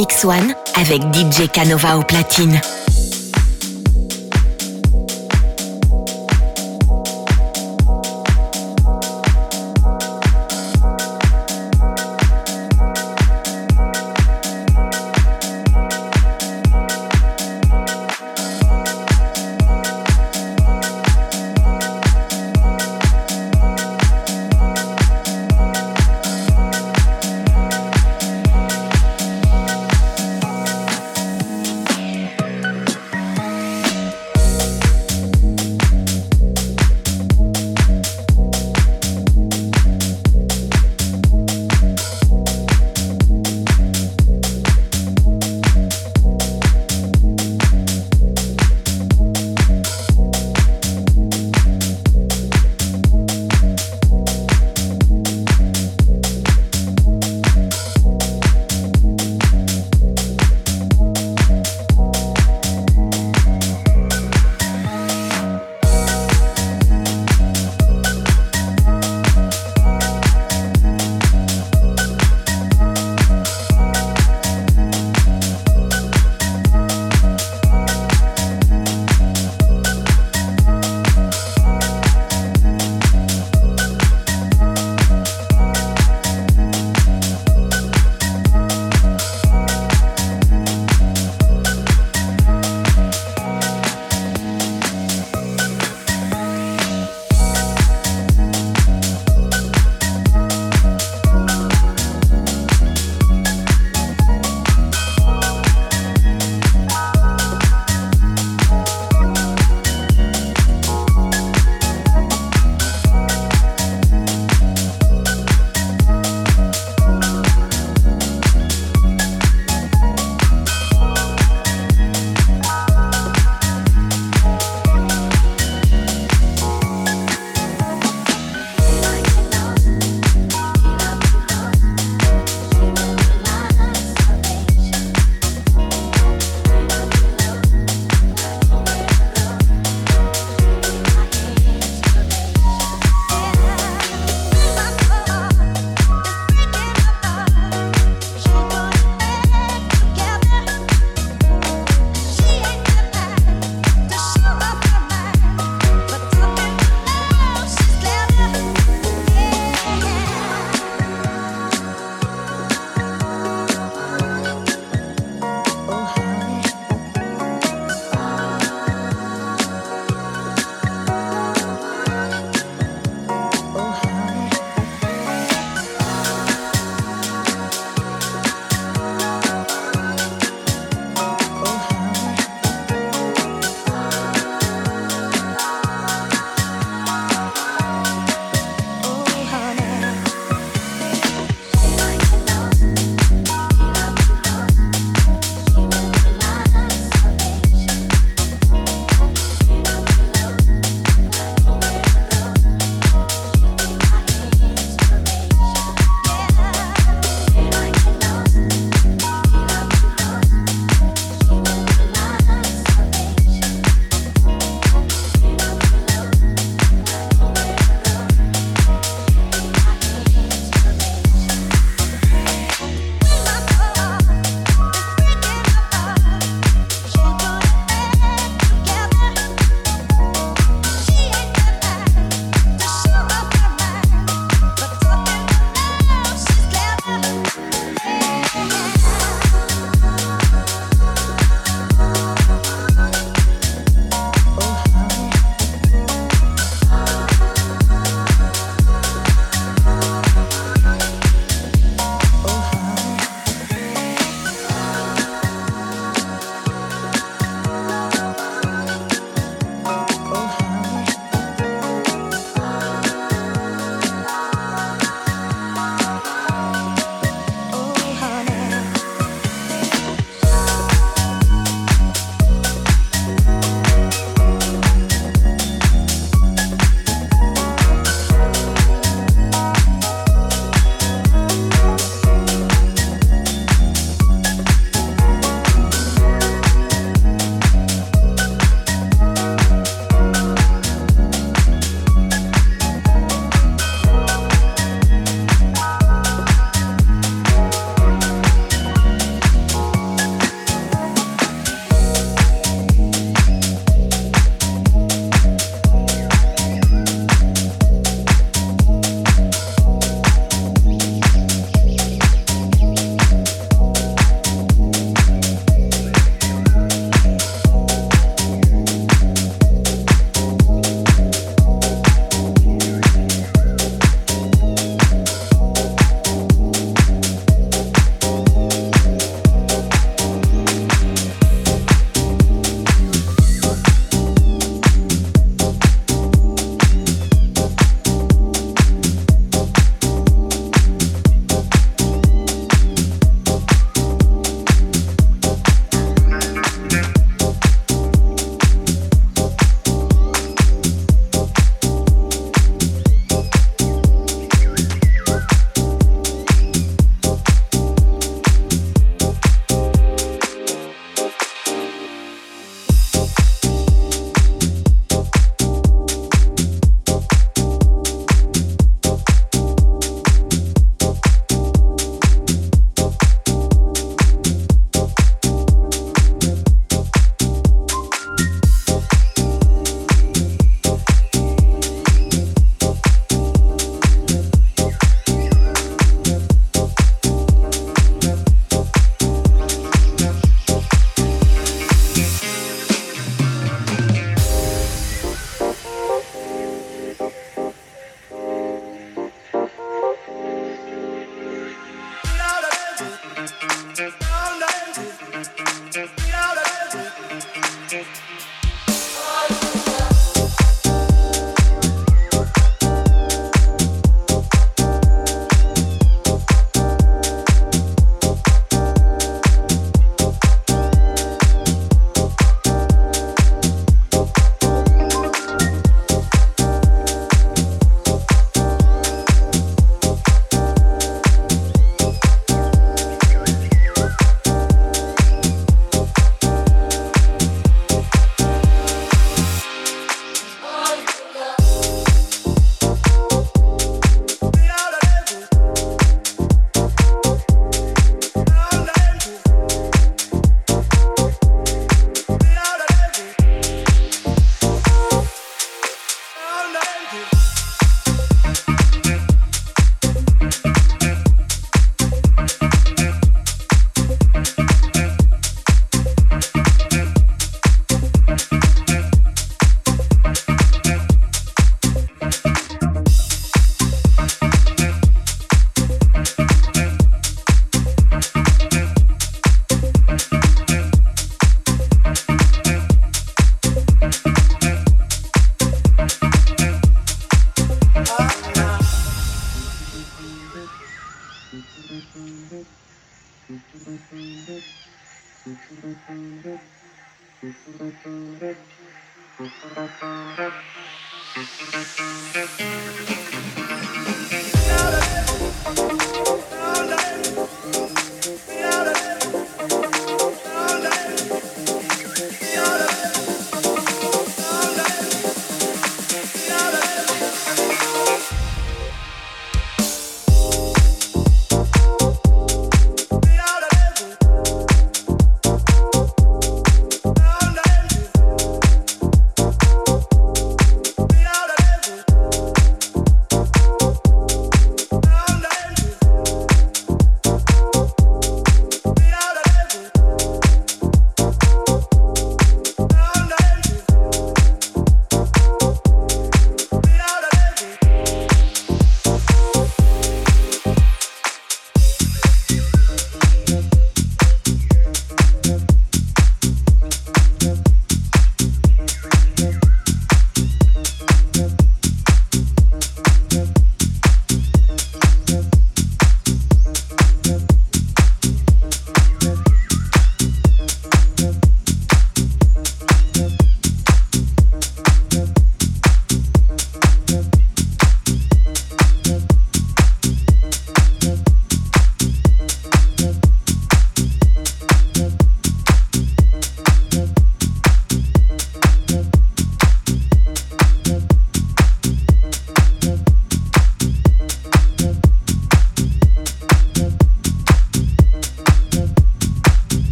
Mix One avec DJ Canova au platine.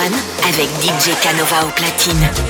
Avec DJ Canova au platine.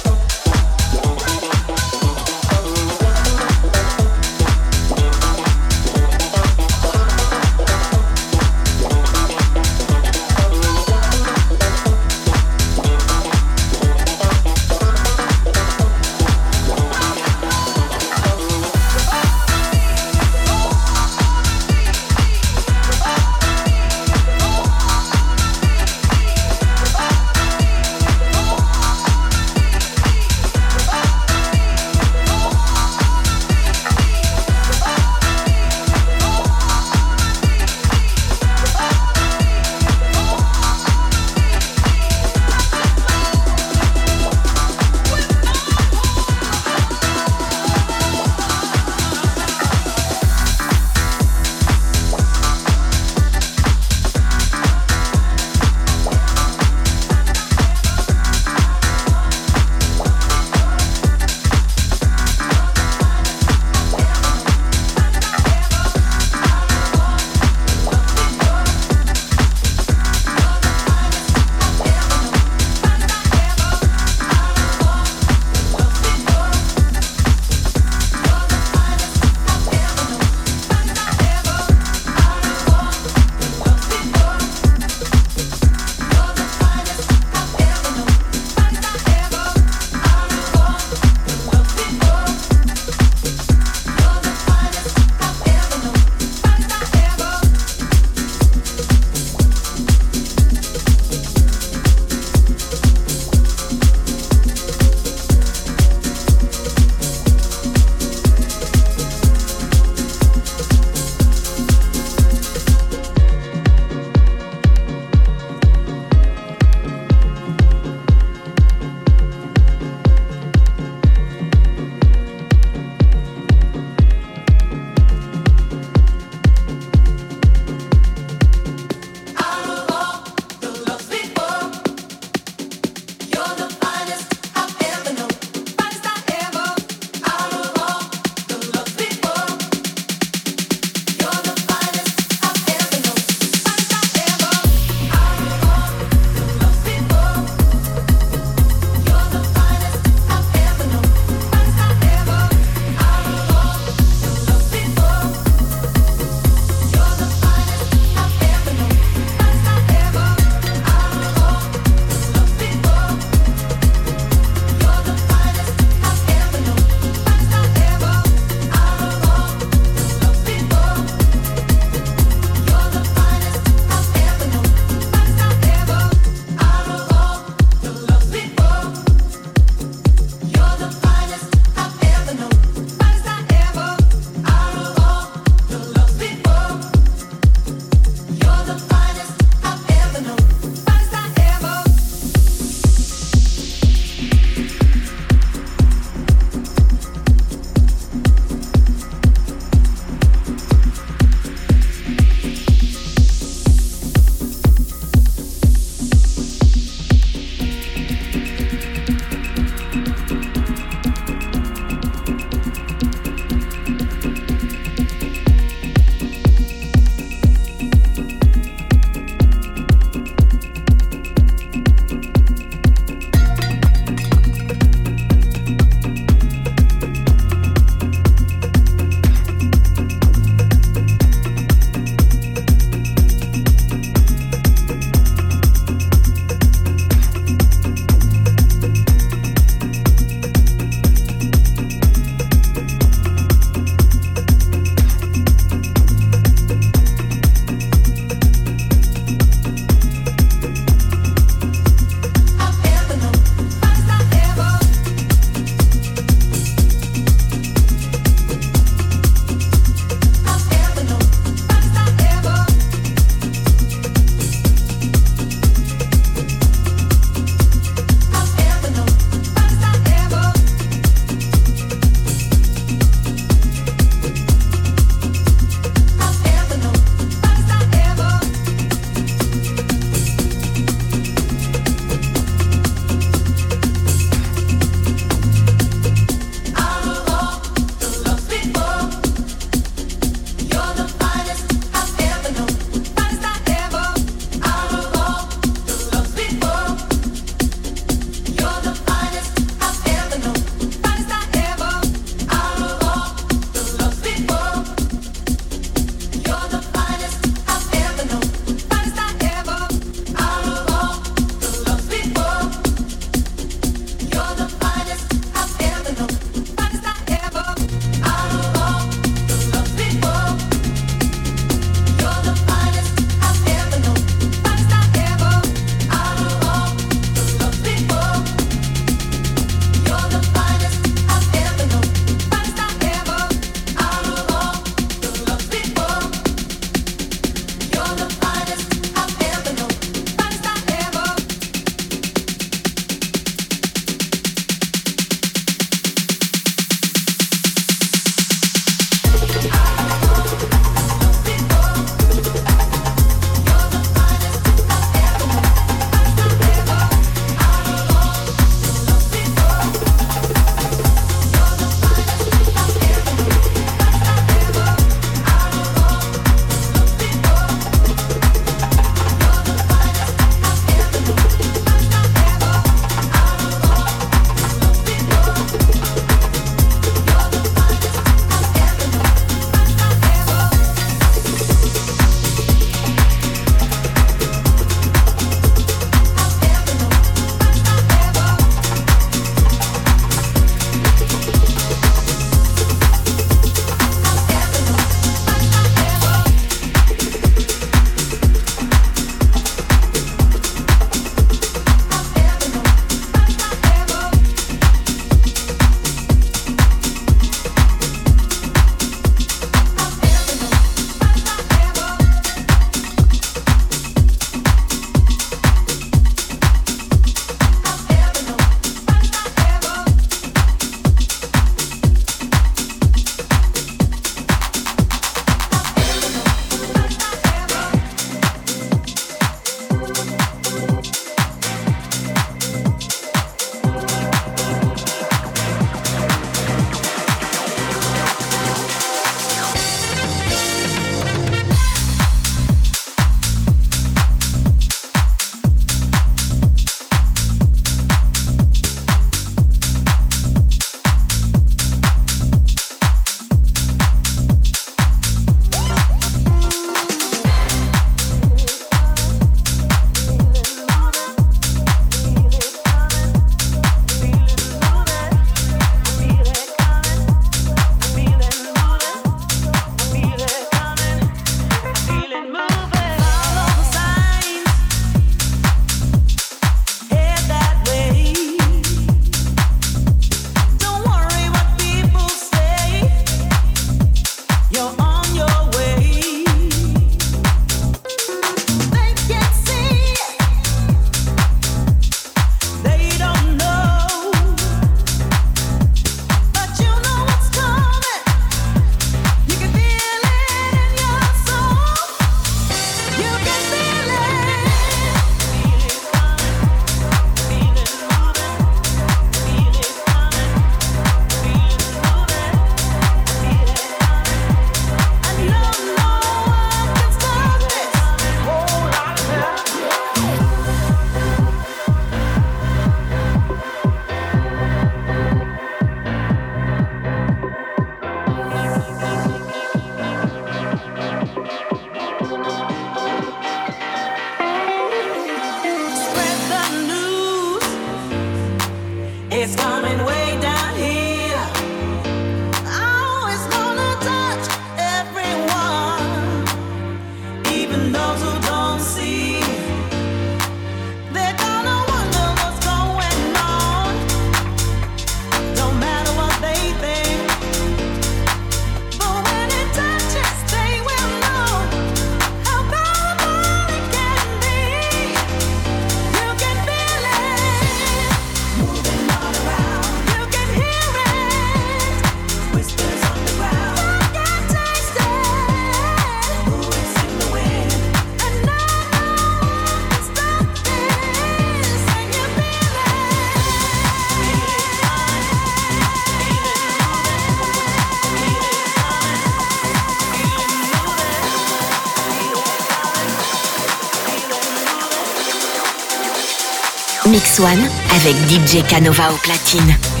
One avec DJ Canova au platine.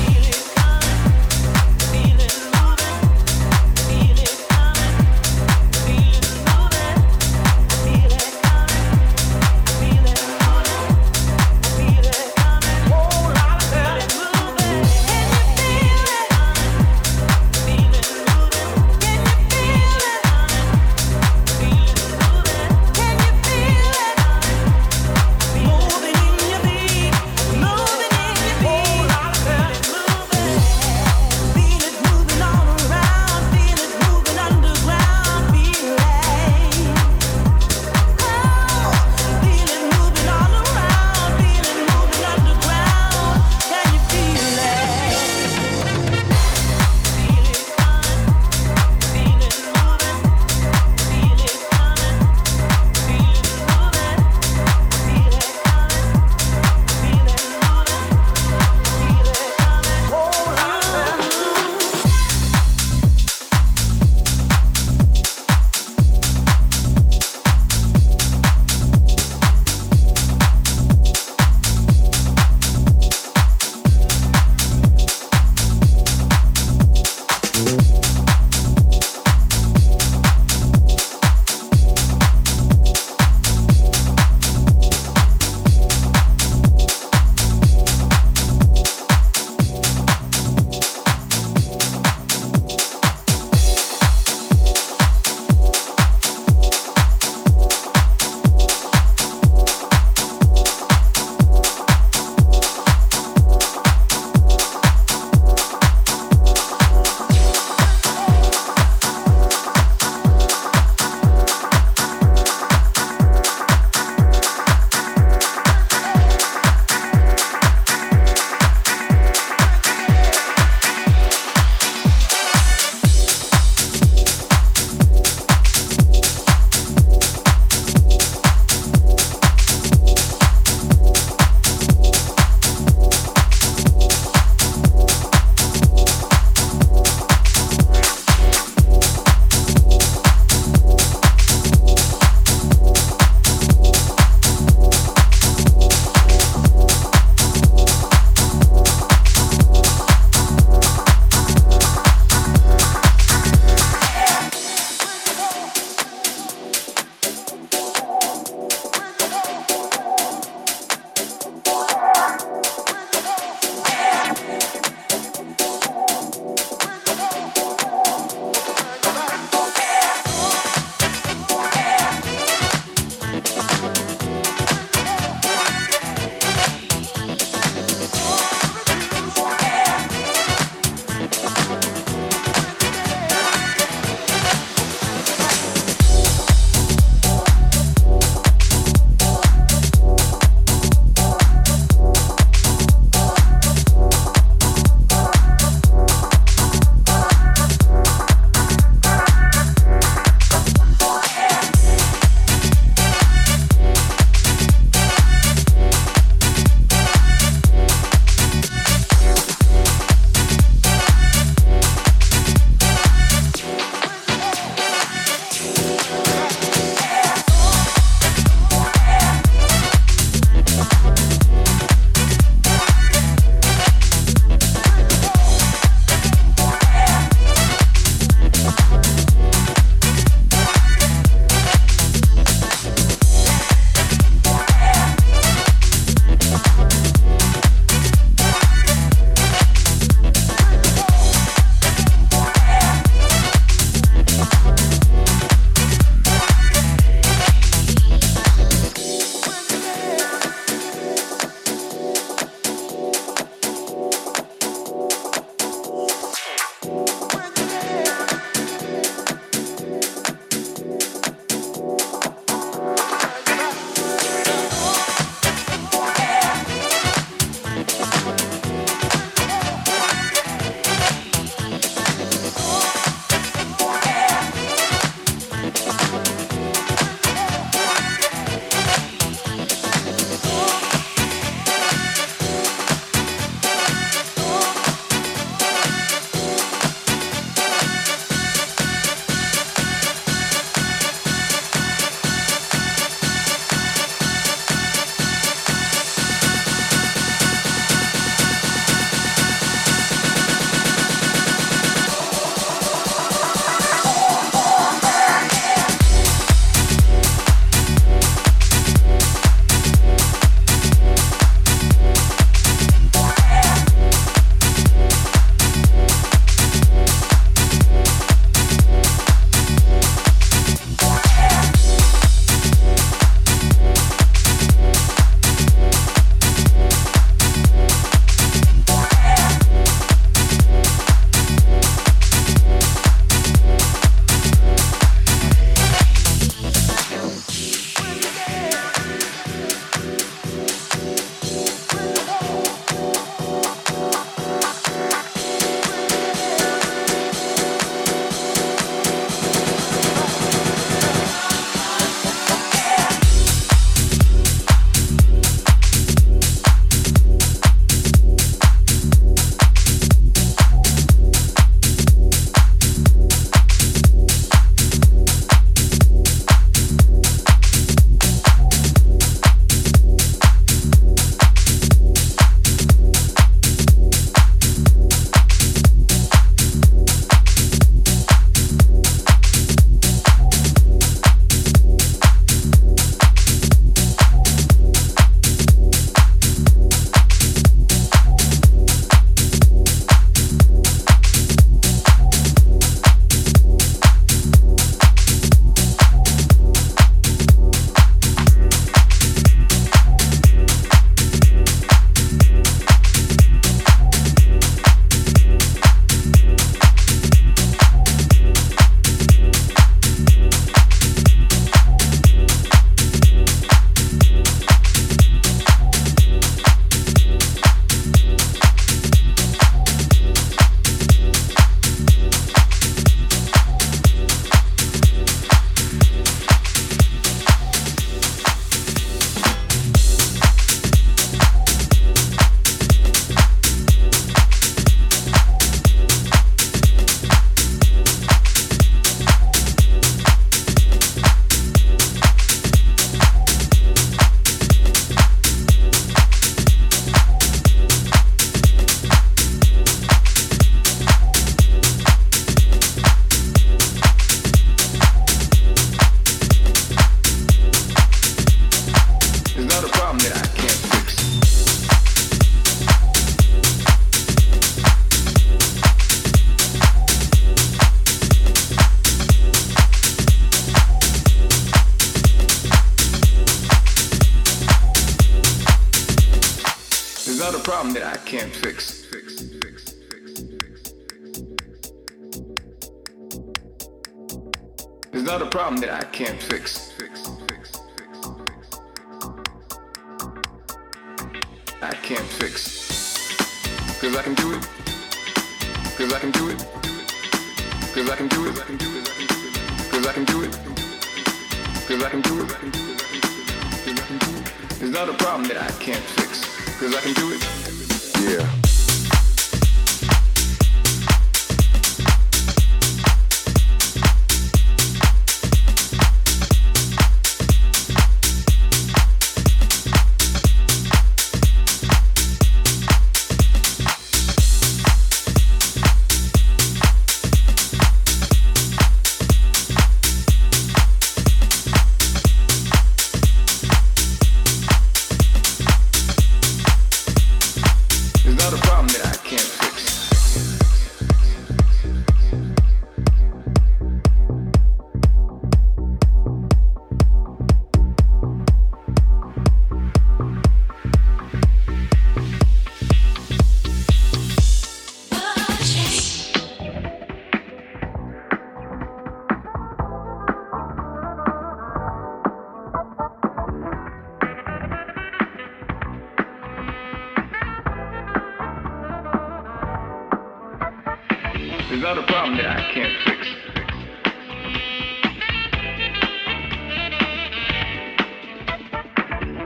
There's not a problem that I can't fix.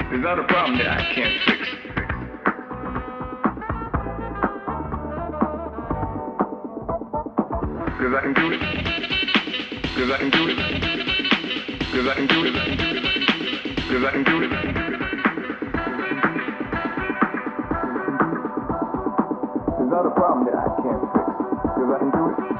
There's not a problem that I can't fix. Cause I can do it. Cause I can do it. Cause I can do it. Cause I can do it. There's not a problem that I can't fix because I can do it.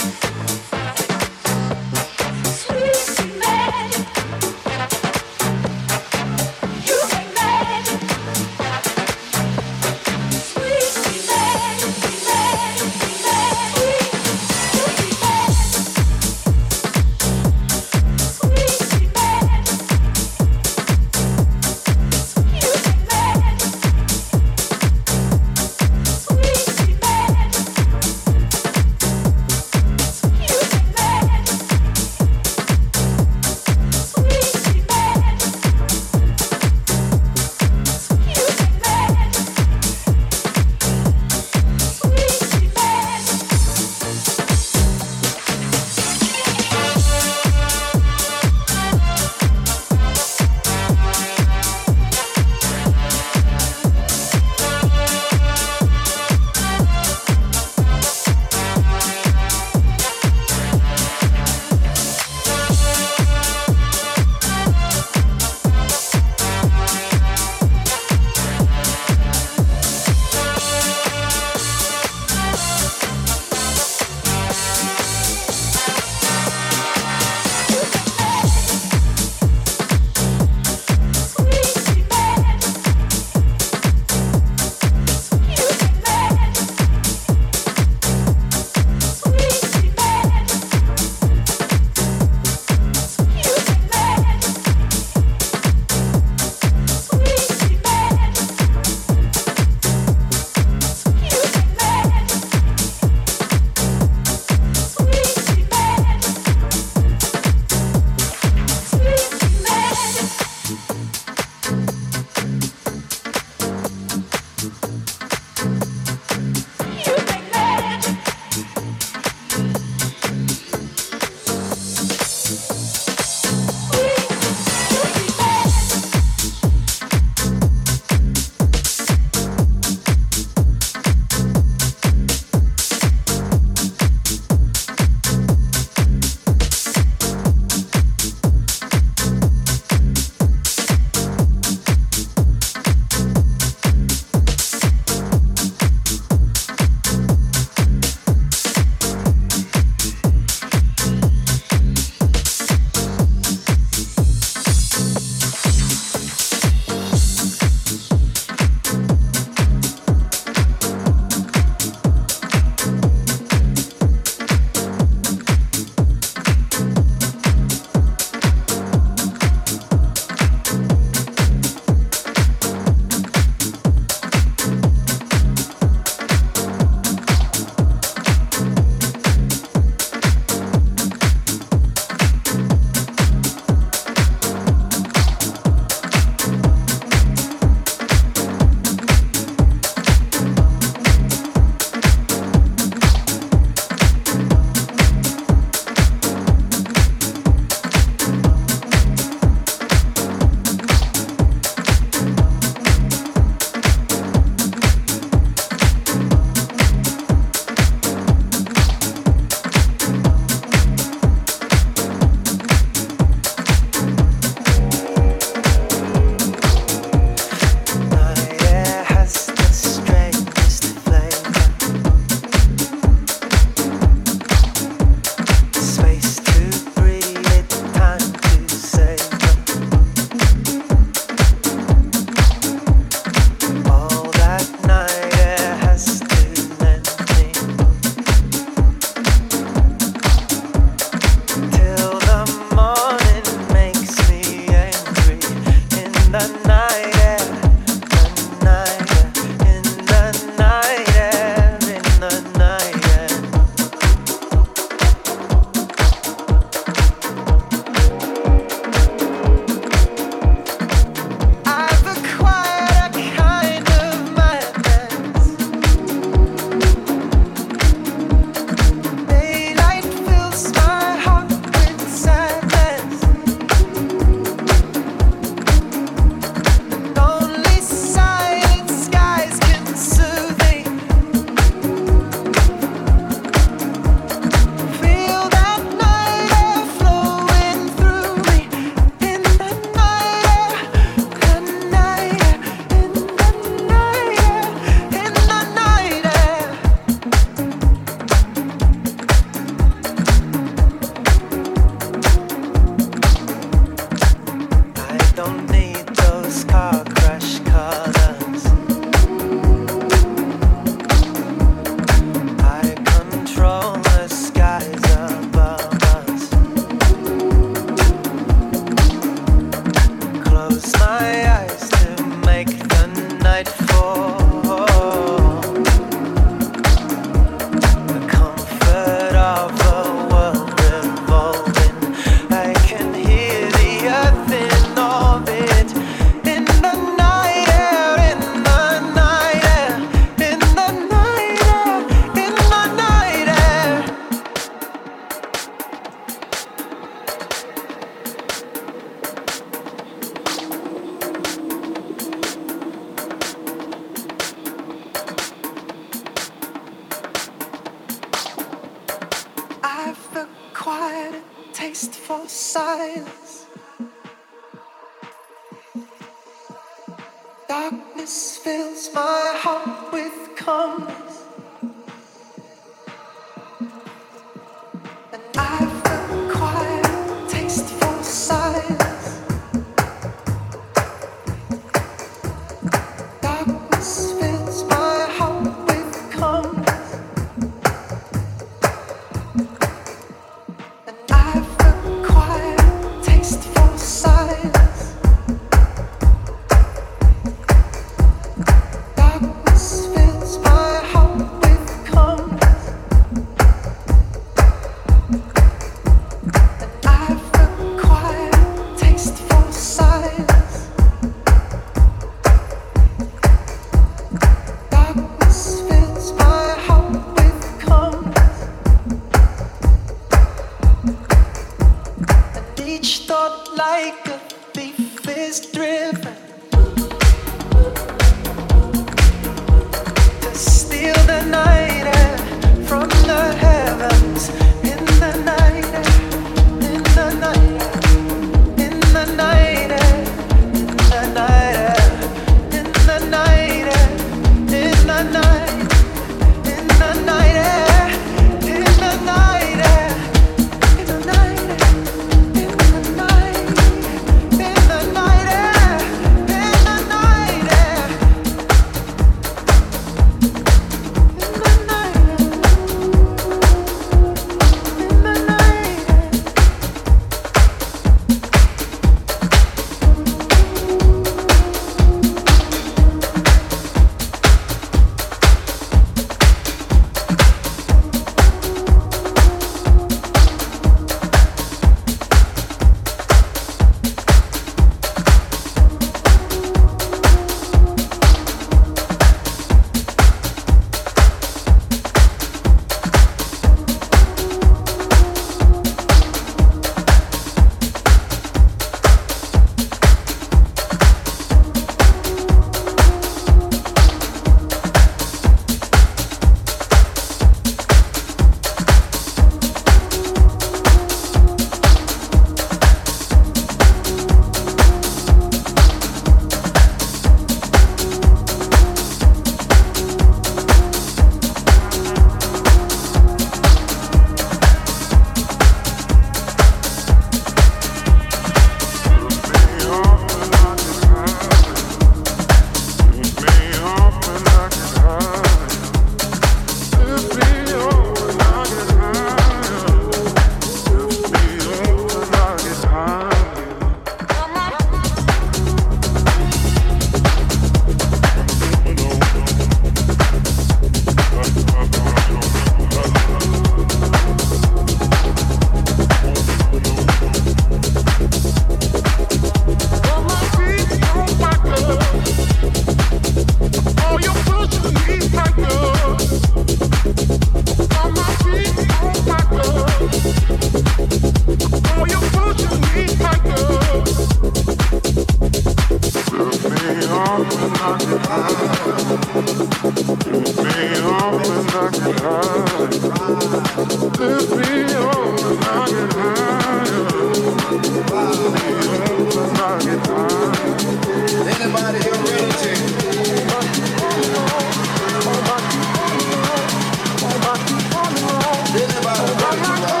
Anybody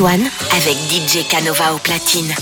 Avec DJ Canova au platine.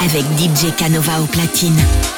Avec DJ Canova au platine.